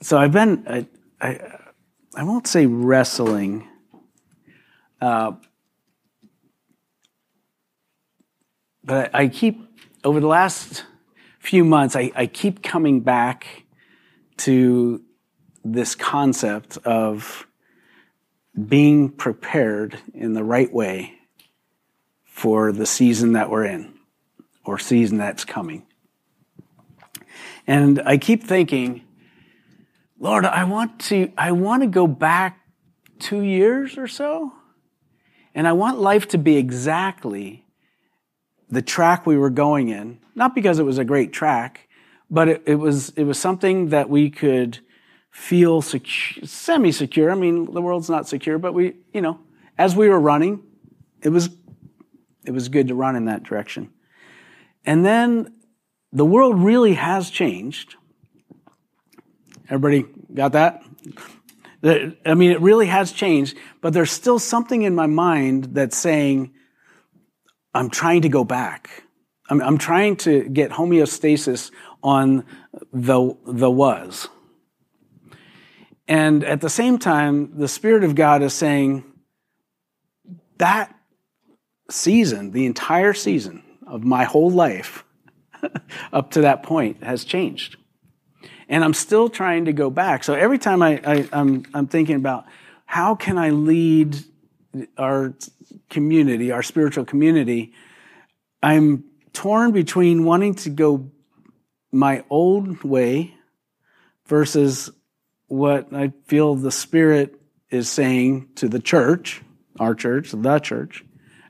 so I've been, I, I, I won't say wrestling, uh, but I, I keep, over the last few months, I, I keep coming back to this concept of being prepared in the right way for the season that we're in or season that's coming. And I keep thinking, Lord, I want to, I want to go back two years or so. And I want life to be exactly the track we were going in. Not because it was a great track, but it, it was, it was something that we could feel semi-secure. I mean, the world's not secure, but we, you know, as we were running, it was, it was good to run in that direction. And then the world really has changed. Everybody got that? I mean, it really has changed, but there's still something in my mind that's saying, I'm trying to go back. I'm, I'm trying to get homeostasis on the, the was. And at the same time, the Spirit of God is saying that season, the entire season of my whole life up to that point has changed. And I'm still trying to go back. So every time I, I, I'm, I'm thinking about how can I lead our community, our spiritual community, I'm torn between wanting to go my old way versus what I feel the Spirit is saying to the church, our church, the church,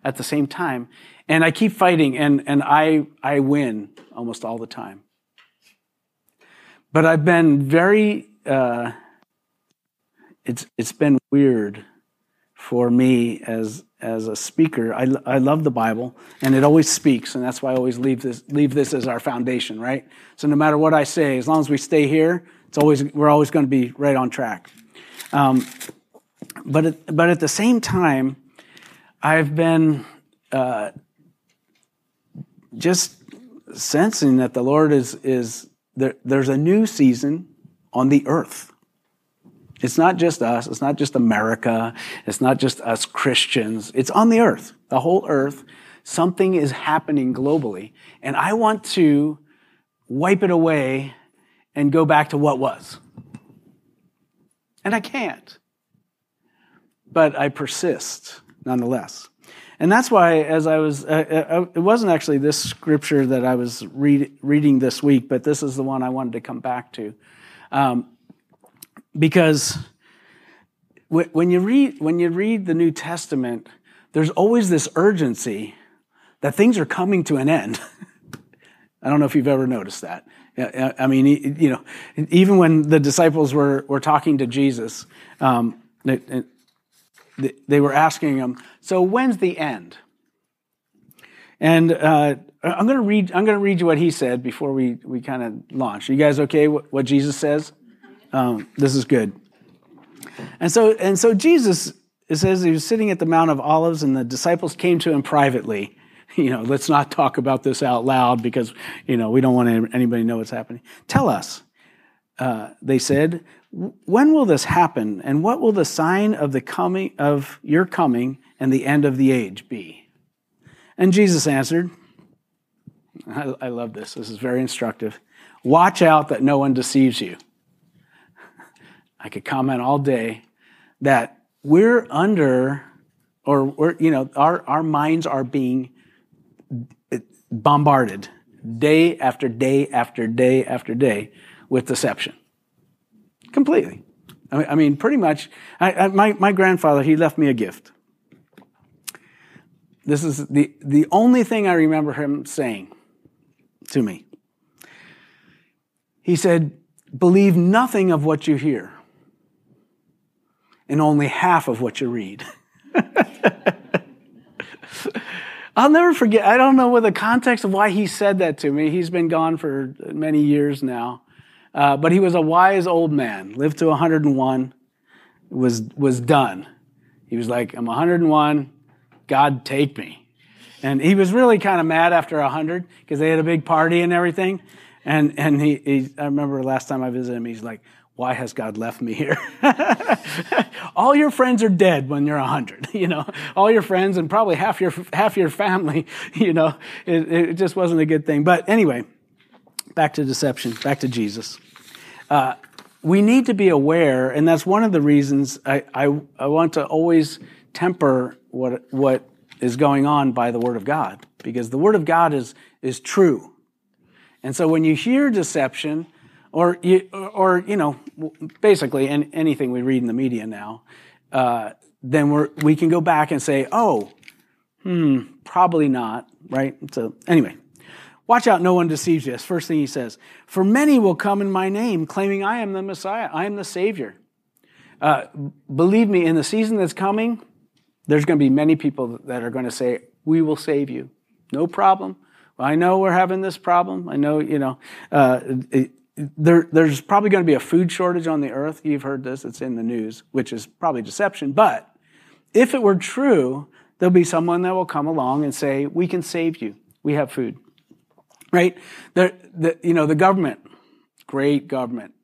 at the same time. And I keep fighting and, and I, I win almost all the time. But I've been very, uh, it's, it's been weird for me as, as a speaker. I, I love the Bible and it always speaks. And that's why I always leave this, leave this as our foundation, right? So no matter what I say, as long as we stay here, it's always, we're always going to be right on track. Um, but, at, but at the same time, I've been uh, just sensing that the Lord is, is there, there's a new season on the earth. It's not just us. It's not just America. It's not just us Christians. It's on the earth, the whole earth. Something is happening globally. And I want to wipe it away and go back to what was. And I can't. But I persist nonetheless. And that's why, as I was, uh, uh, it wasn't actually this scripture that I was read, reading this week, but this is the one I wanted to come back to. Um, because when you, read, when you read the New Testament, there's always this urgency that things are coming to an end. I don't know if you've ever noticed that. I mean, you know, even when the disciples were, were talking to Jesus, um, they were asking him, "So when's the end?" And uh, I'm going to read. I'm going to read you what he said before we we kind of launch. Are you guys okay? What, what Jesus says? Um, this is good. And so and so Jesus it says he was sitting at the Mount of Olives, and the disciples came to him privately. You know, let's not talk about this out loud because you know we don't want anybody to know what's happening. Tell us, uh, they said, when will this happen, and what will the sign of the coming of your coming and the end of the age be? And Jesus answered, I, I love this. This is very instructive. Watch out that no one deceives you. I could comment all day that we're under, or we're, you know, our, our minds are being bombarded day after day after day after day with deception. Completely. I mean, pretty much. I, I, my, my grandfather, he left me a gift. This is the, the only thing I remember him saying to me. He said, Believe nothing of what you hear, and only half of what you read. I'll never forget. I don't know what the context of why he said that to me. He's been gone for many years now. Uh, but he was a wise old man, lived to 101, was, was done. He was like, I'm 101, God take me. And he was really kind of mad after 100 because they had a big party and everything. And, and he, he, I remember last time I visited him, he's like, why has God left me here? all your friends are dead when you're 100, you know, all your friends and probably half your, half your family, you know, it, it just wasn't a good thing. But anyway, back to deception, back to Jesus. Uh, we need to be aware, and that's one of the reasons I, I, I want to always temper what, what is going on by the Word of God, because the Word of God is, is true. And so when you hear deception, or you, or you know, basically anything we read in the media now, uh, then we're, we can go back and say, oh, hmm, probably not, right? So anyway, watch out, no one deceives you. first thing he says. For many will come in my name, claiming I am the Messiah, I am the Savior. Uh, believe me, in the season that's coming, there's going to be many people that are going to say, we will save you. No problem. I know we're having this problem. I know, you know, uh, it, there, there's probably going to be a food shortage on the earth. You've heard this, it's in the news, which is probably deception. But if it were true, there'll be someone that will come along and say, We can save you. We have food. Right? The, the, you know, the government, great government.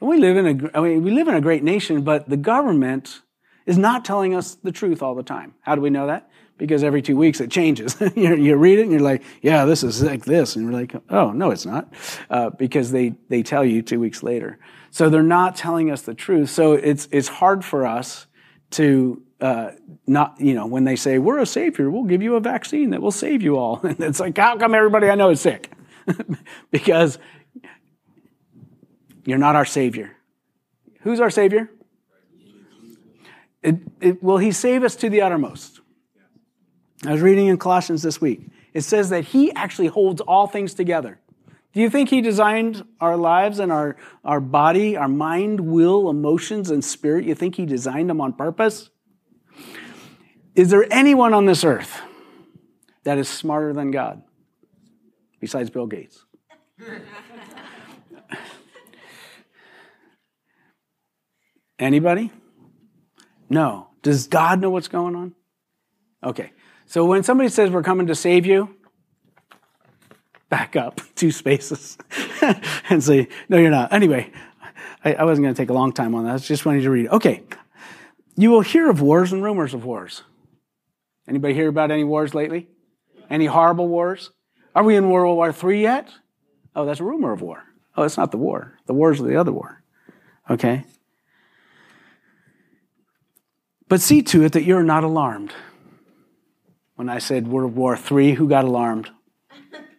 We live in a, I mean, we live in a great nation, but the government is not telling us the truth all the time. How do we know that? because every two weeks it changes. you read it and you're like, yeah, this is like this. And you're like, oh, no, it's not. Uh, because they, they tell you two weeks later. So they're not telling us the truth. So it's, it's hard for us to uh, not, you know, when they say, we're a savior, we'll give you a vaccine that will save you all. And it's like, how come everybody I know is sick? because you're not our savior. Who's our savior? It, it, will he save us to the uttermost? I was reading in Colossians this week. It says that He actually holds all things together. Do you think He designed our lives and our, our body, our mind, will, emotions, and spirit? You think He designed them on purpose? Is there anyone on this earth that is smarter than God besides Bill Gates? Anybody? No. Does God know what's going on? Okay. So when somebody says we're coming to save you, back up two spaces and say, no, you're not. Anyway, I, I wasn't going to take a long time on that. I just wanted to read. Okay. You will hear of wars and rumors of wars. Anybody hear about any wars lately? Any horrible wars? Are we in World War III yet? Oh, that's a rumor of war. Oh, it's not the war. The war's the other war. Okay? But see to it that you're not alarmed when I said World War III, who got alarmed?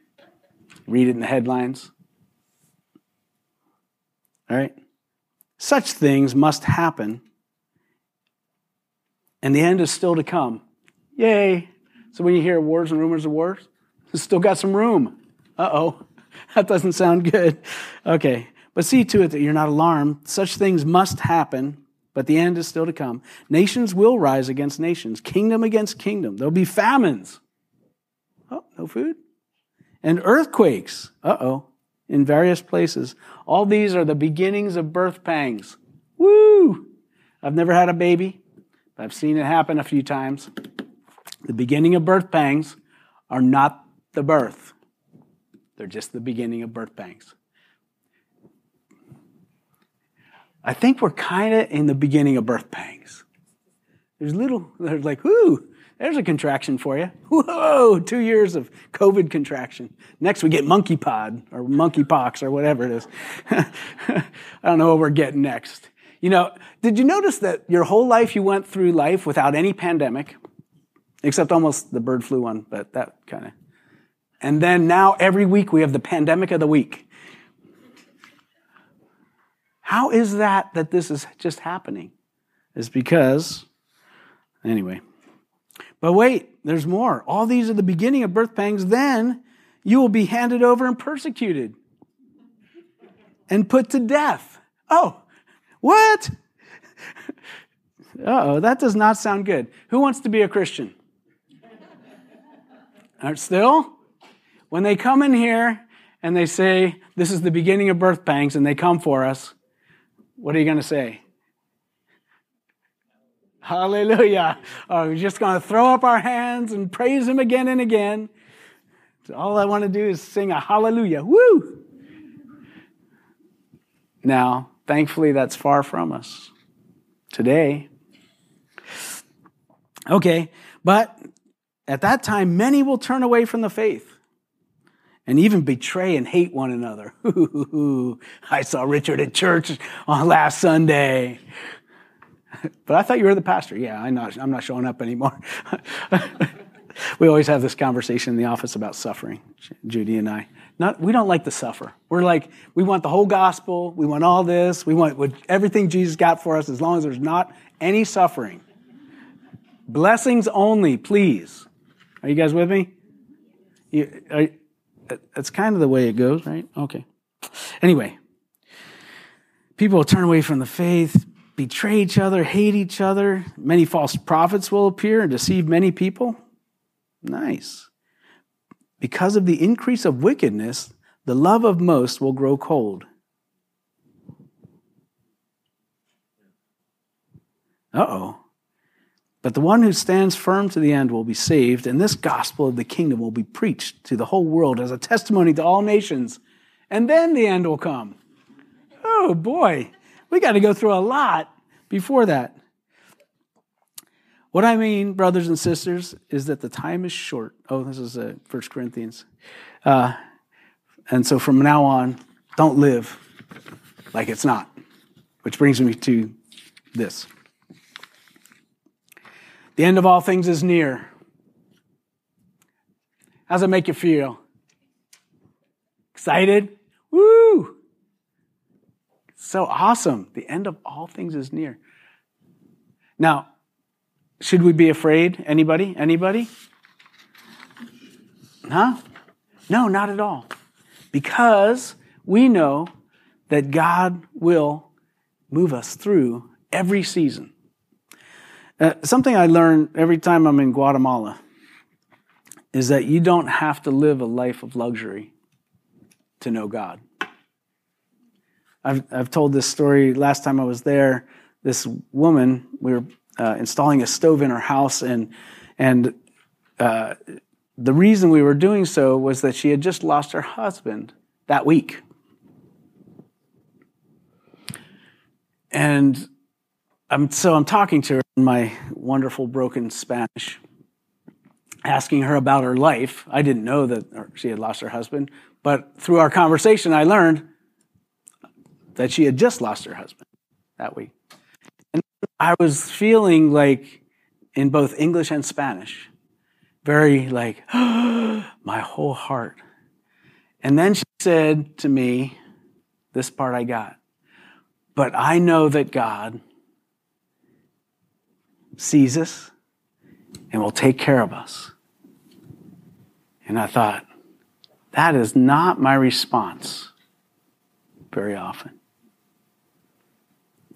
Read it in the headlines. All right? Such things must happen, and the end is still to come. Yay! So when you hear wars and rumors of wars, it's still got some room. Uh oh, that doesn't sound good. Okay, but see to it that you're not alarmed. Such things must happen, but the end is still to come. Nations will rise against nations, kingdom against kingdom. There'll be famines. Oh, no food. And earthquakes. Uh oh. In various places. All these are the beginnings of birth pangs. Woo! I've never had a baby, but I've seen it happen a few times. The beginning of birth pangs are not the birth, they're just the beginning of birth pangs. I think we're kind of in the beginning of birth pangs. There's little, there's like, whoo, there's a contraction for you. Whoa, two years of COVID contraction. Next we get monkey pod or monkey pox or whatever it is. I don't know what we're getting next. You know, did you notice that your whole life you went through life without any pandemic, except almost the bird flu one, but that kind of. And then now every week we have the pandemic of the week. How is that that this is just happening? Is because, anyway. But wait, there's more. All these are the beginning of birth pangs. Then you will be handed over and persecuted and put to death. Oh, what? oh, that does not sound good. Who wants to be a Christian? Aren't still? When they come in here and they say, This is the beginning of birth pangs, and they come for us, what are you going to say? Hallelujah. Are we're just going to throw up our hands and praise Him again and again? All I want to do is sing a hallelujah. Woo! Now, thankfully, that's far from us today. Okay, but at that time, many will turn away from the faith and even betray and hate one another. I saw Richard at church on last Sunday. But I thought you were the pastor. Yeah, I'm not, I'm not showing up anymore. we always have this conversation in the office about suffering, Judy and I. Not, we don't like to suffer. We're like, we want the whole gospel. We want all this. We want what, everything Jesus got for us as long as there's not any suffering. Blessings only, please. Are you guys with me? You, are, that's kind of the way it goes, right? Okay. Anyway, people will turn away from the faith, betray each other, hate each other. Many false prophets will appear and deceive many people. Nice. Because of the increase of wickedness, the love of most will grow cold. Uh oh. But the one who stands firm to the end will be saved, and this gospel of the kingdom will be preached to the whole world as a testimony to all nations, and then the end will come. Oh boy, we got to go through a lot before that. What I mean, brothers and sisters, is that the time is short. Oh, this is uh, 1 Corinthians. Uh, and so from now on, don't live like it's not. Which brings me to this. The end of all things is near. How's it make you feel? Excited? Woo! So awesome. The end of all things is near. Now, should we be afraid? Anybody? Anybody? Huh? No, not at all. Because we know that God will move us through every season. Uh, something I learn every time I'm in Guatemala is that you don't have to live a life of luxury to know God. I've, I've told this story last time I was there. This woman, we were uh, installing a stove in her house, and, and uh, the reason we were doing so was that she had just lost her husband that week. And I'm, so I'm talking to her in my wonderful broken Spanish, asking her about her life. I didn't know that she had lost her husband, but through our conversation, I learned that she had just lost her husband that week. And I was feeling like, in both English and Spanish, very like, my whole heart. And then she said to me, this part I got, but I know that God sees us and will take care of us. And I thought, that is not my response very often.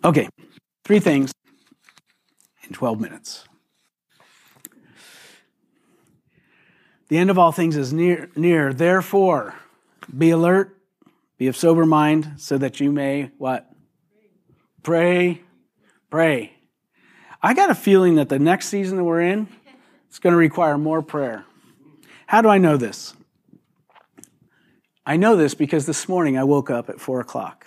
Okay, three things in 12 minutes. The end of all things is near, near. Therefore, be alert, be of sober mind, so that you may what? Pray, pray. I got a feeling that the next season that we're in, it's going to require more prayer. How do I know this? I know this because this morning I woke up at four o'clock.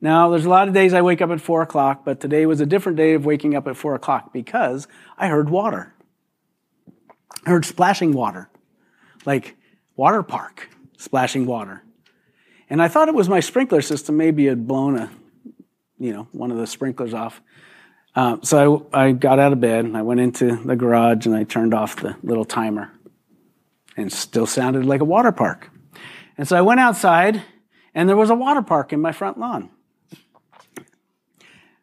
Now, there's a lot of days I wake up at four o'clock, but today was a different day of waking up at four o'clock because I heard water. I heard splashing water, like water park splashing water. And I thought it was my sprinkler system maybe it had blown a, you know, one of the sprinklers off. Uh, so I, I got out of bed and I went into the garage and I turned off the little timer. And still sounded like a water park. And so I went outside and there was a water park in my front lawn.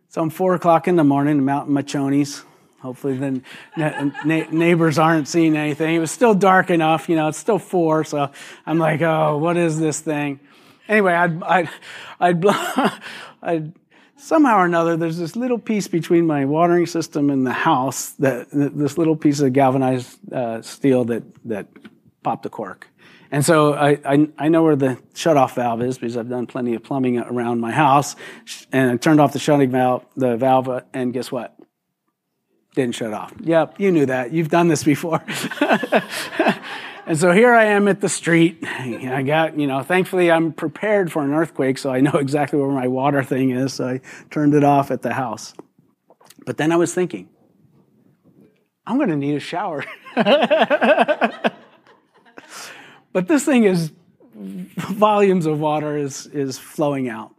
So I'm four o'clock in the morning, I'm out in my chonies. Hopefully, the na- neighbors aren't seeing anything. It was still dark enough, you know, it's still four. So I'm like, oh, what is this thing? Anyway, I'd, I'd, I'd, I'd somehow or another, there's this little piece between my watering system and the house that this little piece of galvanized uh, steel that that popped a cork. And so I, I, I, know where the shutoff valve is because I've done plenty of plumbing around my house. And I turned off the shutting valve, the valve, and guess what? Didn't shut off. Yep, you knew that. You've done this before. and so here I am at the street. I got, you know, thankfully I'm prepared for an earthquake, so I know exactly where my water thing is. So I turned it off at the house. But then I was thinking, I'm going to need a shower. but this thing is volumes of water is, is flowing out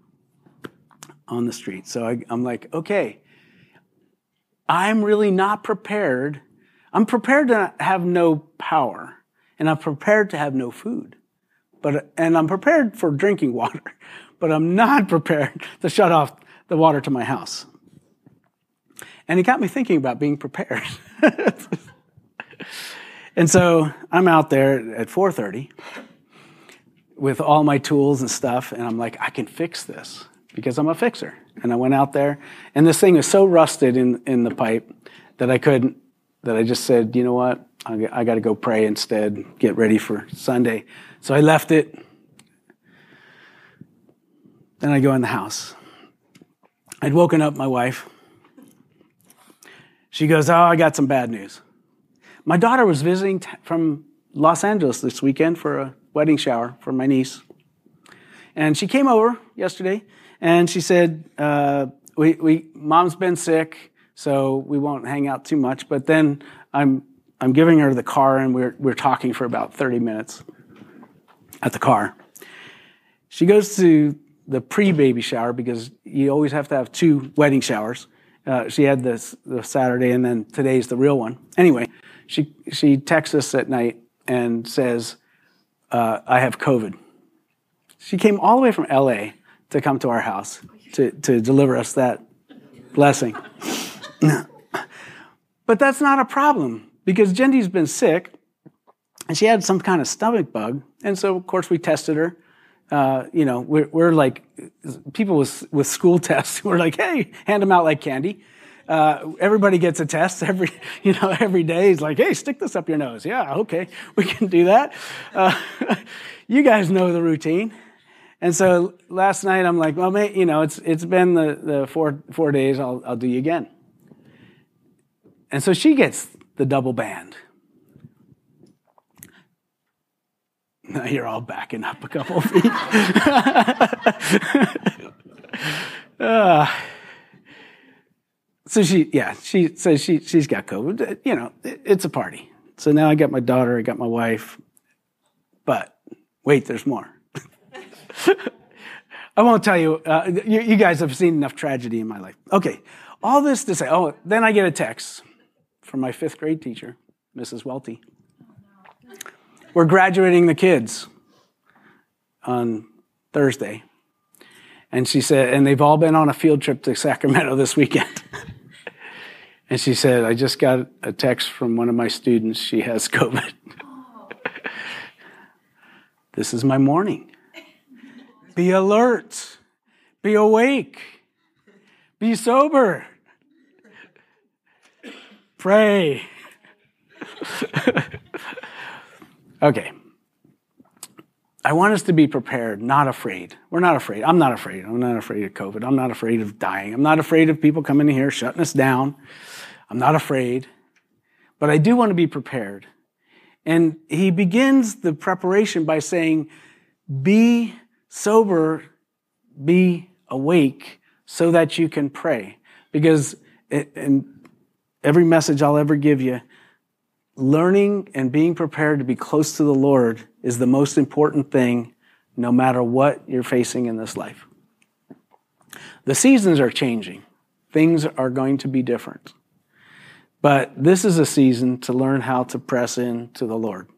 on the street. So I, I'm like, okay, I'm really not prepared. I'm prepared to have no power, and I'm prepared to have no food. But, and I'm prepared for drinking water, but I'm not prepared to shut off the water to my house. And it got me thinking about being prepared. and so I'm out there at 4:30 with all my tools and stuff, and I'm like, I can fix this because I'm a fixer. And I went out there, and this thing is so rusted in, in the pipe that I couldn't, that I just said, you know what? I, got to go pray instead, get ready for Sunday. So I left it. Then I go in the house. I'd woken up my wife. She goes, Oh, I got some bad news. My daughter was visiting t- from Los Angeles this weekend for a wedding shower for my niece. And she came over yesterday and she said, uh, we, we, Mom's been sick, so we won't hang out too much. But then I'm, I'm giving her the car and we're, we're talking for about 30 minutes at the car. She goes to the pre baby shower because you always have to have two wedding showers. Uh, she had this the Saturday, and then today's the real one. Anyway, she she texts us at night and says, uh, "I have COVID." She came all the way from LA to come to our house to to deliver us that blessing. but that's not a problem because Jendy's been sick, and she had some kind of stomach bug, and so of course we tested her. Uh, you know, we're, we're, like people with with school tests. We're like, hey, hand them out like candy. Uh, everybody gets a test every you know every day. He's like, hey, stick this up your nose. Yeah, okay, we can do that. Uh, you guys know the routine. And so last night I'm like, well, mate, you know, it's it's been the, the four four days. I'll I'll do you again. And so she gets the double band. Now you're all backing up a couple feet. uh, so she, yeah, she says she she's got COVID. You know, it, it's a party. So now I got my daughter, I got my wife, but wait, there's more. I won't tell you, uh, you. You guys have seen enough tragedy in my life. Okay, all this to say. Oh, then I get a text from my fifth grade teacher, Mrs. Welty. We're graduating the kids on Thursday. And she said, and they've all been on a field trip to Sacramento this weekend. and she said, I just got a text from one of my students. She has COVID. this is my morning. Be alert. Be awake. Be sober. Pray. Okay. I want us to be prepared, not afraid. We're not afraid. I'm not afraid. I'm not afraid of COVID. I'm not afraid of dying. I'm not afraid of people coming in here shutting us down. I'm not afraid. But I do want to be prepared. And he begins the preparation by saying, be sober, be awake so that you can pray. Because in every message I'll ever give you, learning and being prepared to be close to the Lord is the most important thing no matter what you're facing in this life. The seasons are changing. Things are going to be different. But this is a season to learn how to press in to the Lord.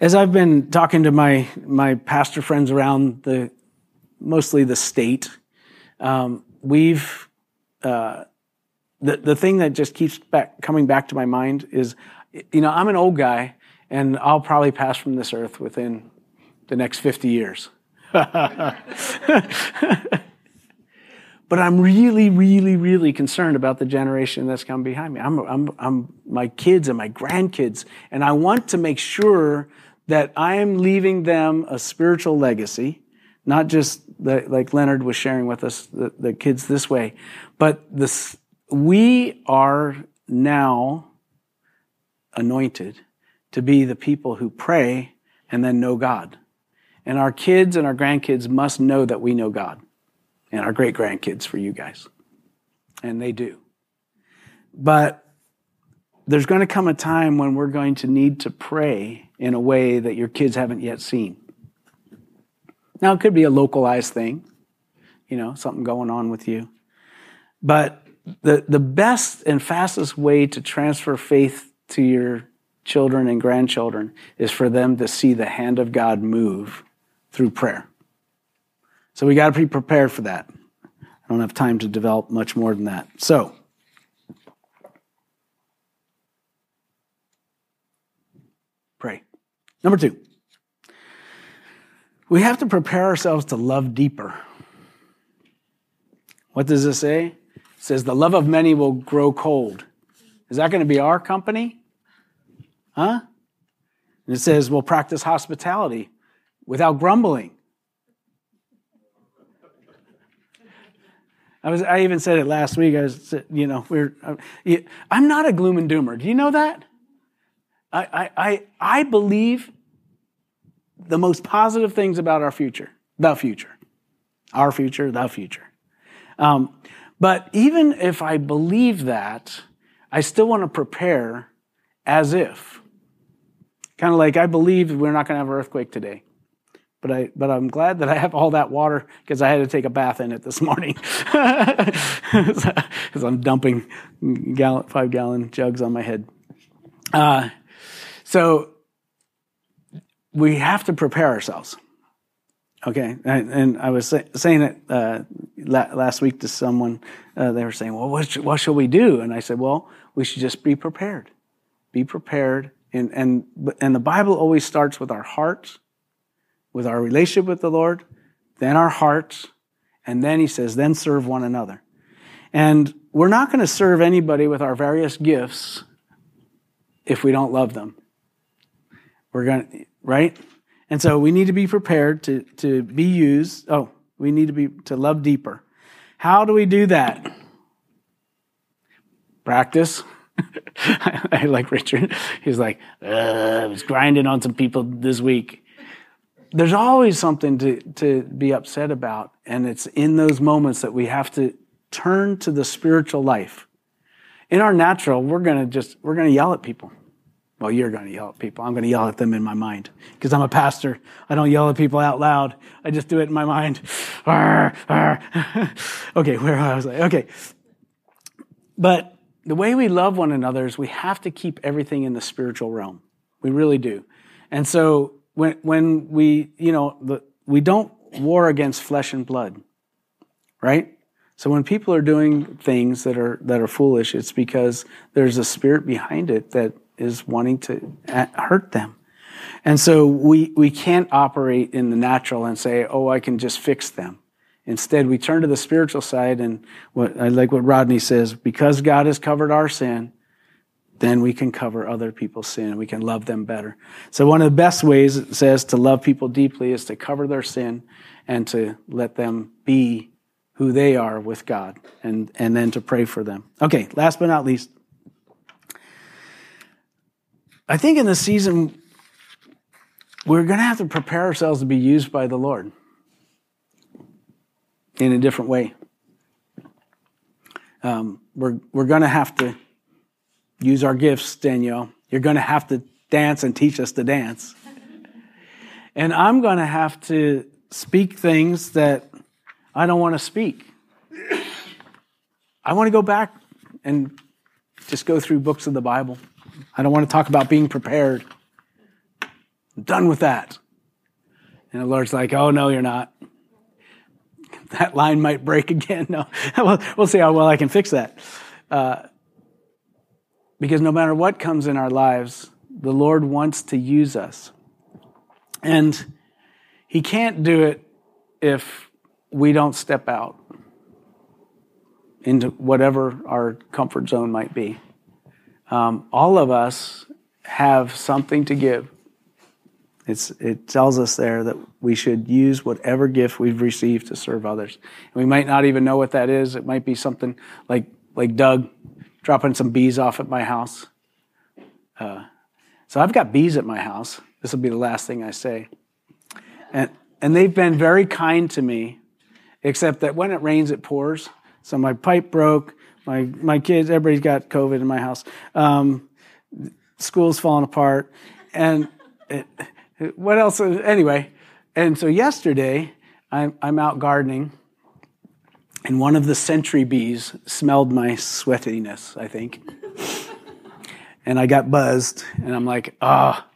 As I've been talking to my, my pastor friends around the, mostly the state, um, we've, uh, the, the thing that just keeps back, coming back to my mind is, you know, I'm an old guy and I'll probably pass from this earth within the next 50 years. but I'm really, really, really concerned about the generation that's come behind me. I'm, I'm, I'm my kids and my grandkids, and I want to make sure that I am leaving them a spiritual legacy, not just the, like Leonard was sharing with us, the, the kids this way, but this, we are now anointed to be the people who pray and then know God. And our kids and our grandkids must know that we know God. And our great grandkids for you guys. And they do. But there's going to come a time when we're going to need to pray in a way that your kids haven't yet seen. Now, it could be a localized thing, you know, something going on with you. But the, the best and fastest way to transfer faith to your children and grandchildren is for them to see the hand of God move through prayer. So we got to be prepared for that. I don't have time to develop much more than that. So, pray. Number two, we have to prepare ourselves to love deeper. What does this say? Says, The love of many will grow cold. Is that going to be our company? Huh? And it says, We'll practice hospitality without grumbling. I was. I even said it last week. I was, you know, we're. I'm not a gloom and doomer. Do you know that? I, I, I believe the most positive things about our future, the future, our future, the future. Um, but even if I believe that, I still want to prepare as if. Kind of like I believe we're not going to have an earthquake today. But, I, but I'm glad that I have all that water because I had to take a bath in it this morning. Because I'm dumping gallon, five gallon jugs on my head. Uh, so we have to prepare ourselves. Okay, and, and I was say, saying it uh, la- last week to someone. Uh, they were saying, "Well, what, sh- what shall we do?" And I said, "Well, we should just be prepared. Be prepared." And and and the Bible always starts with our hearts, with our relationship with the Lord, then our hearts, and then He says, "Then serve one another." And we're not going to serve anybody with our various gifts if we don't love them. We're going to, right? And so we need to be prepared to, to be used. Oh, we need to be to love deeper. How do we do that? Practice. I like Richard. He's like, uh, I was grinding on some people this week. There's always something to, to be upset about. And it's in those moments that we have to turn to the spiritual life. In our natural, we're going to just, we're going to yell at people. Well, you're going to yell at people. I'm going to yell at them in my mind because I'm a pastor. I don't yell at people out loud. I just do it in my mind. okay, where I was like, okay. But the way we love one another is we have to keep everything in the spiritual realm. We really do. And so when, when we, you know, the, we don't war against flesh and blood, right? So when people are doing things that are, that are foolish, it's because there's a spirit behind it that is wanting to hurt them. And so we, we can't operate in the natural and say, oh, I can just fix them. Instead, we turn to the spiritual side and what I like what Rodney says, because God has covered our sin, then we can cover other people's sin we can love them better. So one of the best ways it says to love people deeply is to cover their sin and to let them be who they are with God and, and then to pray for them. Okay, last but not least, I think in this season, we're going to have to prepare ourselves to be used by the Lord in a different way. Um, we're we're going to have to use our gifts, Danielle. You're going to have to dance and teach us to dance. And I'm going to have to speak things that I don't want to speak. I want to go back and just go through books of the Bible. I don't want to talk about being prepared. I'm done with that. And the Lord's like, oh, no, you're not. That line might break again. No, we'll see how well I can fix that. Uh, because no matter what comes in our lives, the Lord wants to use us. And He can't do it if we don't step out into whatever our comfort zone might be um, all of us have something to give. It's, it tells us there that we should use whatever gift we've received to serve others. And we might not even know what that is. It might be something like, like Doug dropping some bees off at my house. Uh, So I've got bees at my house. This will be the last thing I say. And, and they've been very kind to me, except that when it rains, it pours. So my pipe broke. My, my kids, everybody's got COVID in my house. Um, school's falling apart. And it, what else? Anyway, and so yesterday, I'm, I'm out gardening, and one of the sentry bees smelled my sweatiness, I think. and I got buzzed, and I'm like, ah, oh,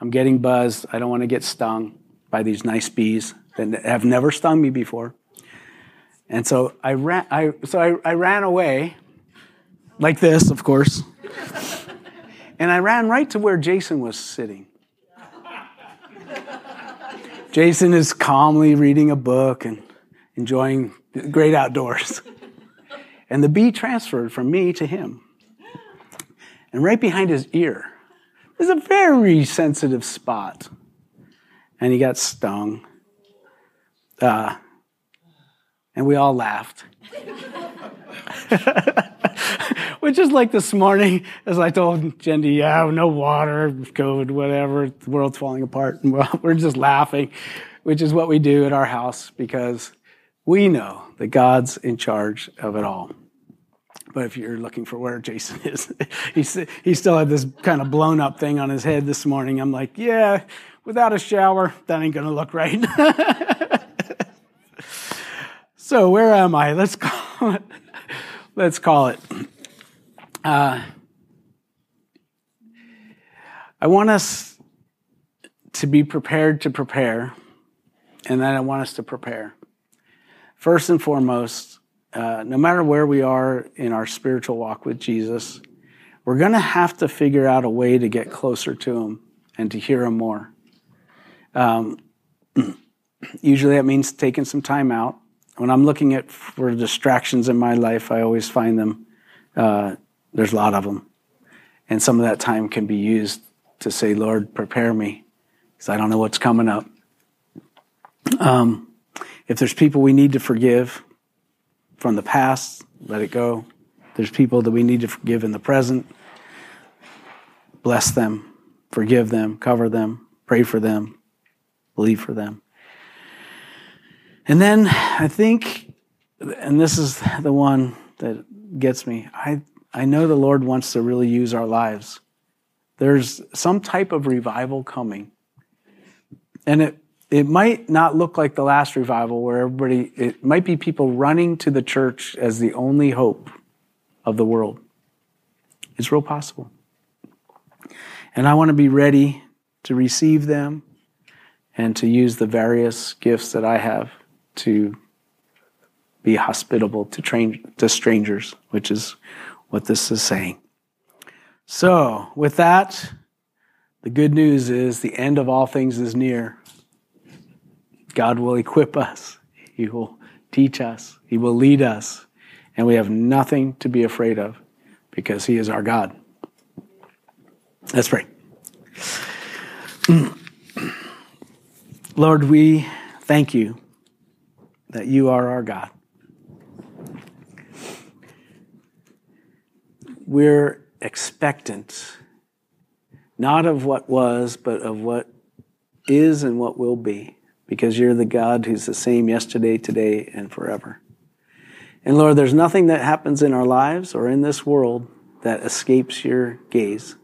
I'm getting buzzed. I don't want to get stung by these nice bees that have never stung me before. And so I ran, I, so I, I ran away, like this, of course. and I ran right to where Jason was sitting. Jason is calmly reading a book and enjoying the great outdoors. And the bee transferred from me to him. And right behind his ear is a very sensitive spot. And he got stung. Uh, and we all laughed. Which is like this morning, as I told Jendi, yeah, no water, COVID, whatever, the world's falling apart. And well, we're just laughing, which is what we do at our house because we know that God's in charge of it all. But if you're looking for where Jason is, he still had this kind of blown up thing on his head this morning. I'm like, yeah, without a shower, that ain't going to look right. So where am I? Let's call it. Let's call it. Uh, I want us to be prepared to prepare, and then I want us to prepare. First and foremost, uh, no matter where we are in our spiritual walk with Jesus, we're going to have to figure out a way to get closer to Him and to hear Him more. Um, usually that means taking some time out. When I'm looking at for distractions in my life, I always find them uh, there's a lot of them. And some of that time can be used to say, Lord, prepare me, because I don't know what's coming up. Um, if there's people we need to forgive from the past, let it go. There's people that we need to forgive in the present. Bless them, forgive them, cover them, pray for them, believe for them. And then I think, and this is the one that gets me, I I know the Lord wants to really use our lives. There's some type of revival coming. And it, it might not look like the last revival where everybody, it might be people running to the church as the only hope of the world. It's real possible. And I want to be ready to receive them and to use the various gifts that I have to be hospitable to, train, to strangers, which is what this is saying. So, with that, the good news is the end of all things is near. God will equip us, He will teach us, He will lead us, and we have nothing to be afraid of because He is our God. Let's pray. Lord, we thank you that you are our God. we're expectant, not of what was, but of what is and what will be, because you're the God who's the same yesterday, today, and forever. And Lord, there's nothing that happens in our lives or in this world that escapes your gaze.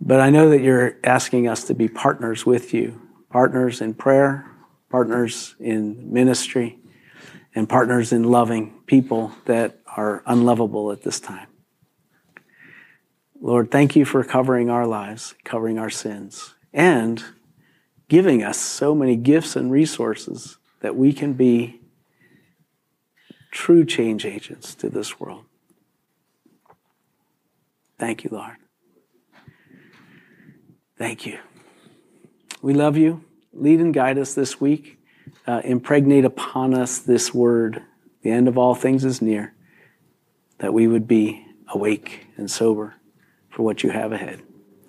But I know that you're asking us to be partners with you, partners in prayer, partners in ministry, and partners in loving people that are unlovable at this time. Lord, thank you for covering our lives, covering our sins, and giving us so many gifts and resources that we can be true change agents to this world. Thank you, Lord. Thank you. We love you. Lead and guide us this week. Uh, impregnate upon us this word. The end of all things is near. That we would be awake and sober for what you have ahead.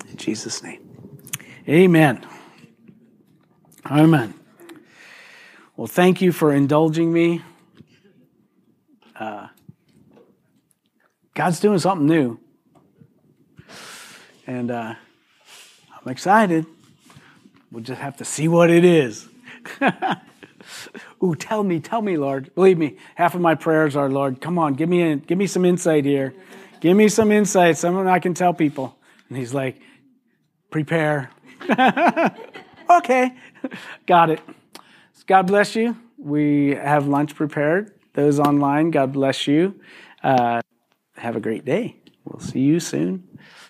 In Jesus' name. Amen. Amen. Well, thank you for indulging me. Uh, God's doing something new. And uh, I'm excited. We'll just have to see what it is. Ooh, tell me, tell me, Lord. Believe me, half of my prayers are, Lord, come on, give me, a, give me some insight here. Give me some insight, something I can tell people. And he's like, prepare. okay, got it. God bless you. We have lunch prepared. Those online, God bless you. Uh, have a great day. We'll see you soon.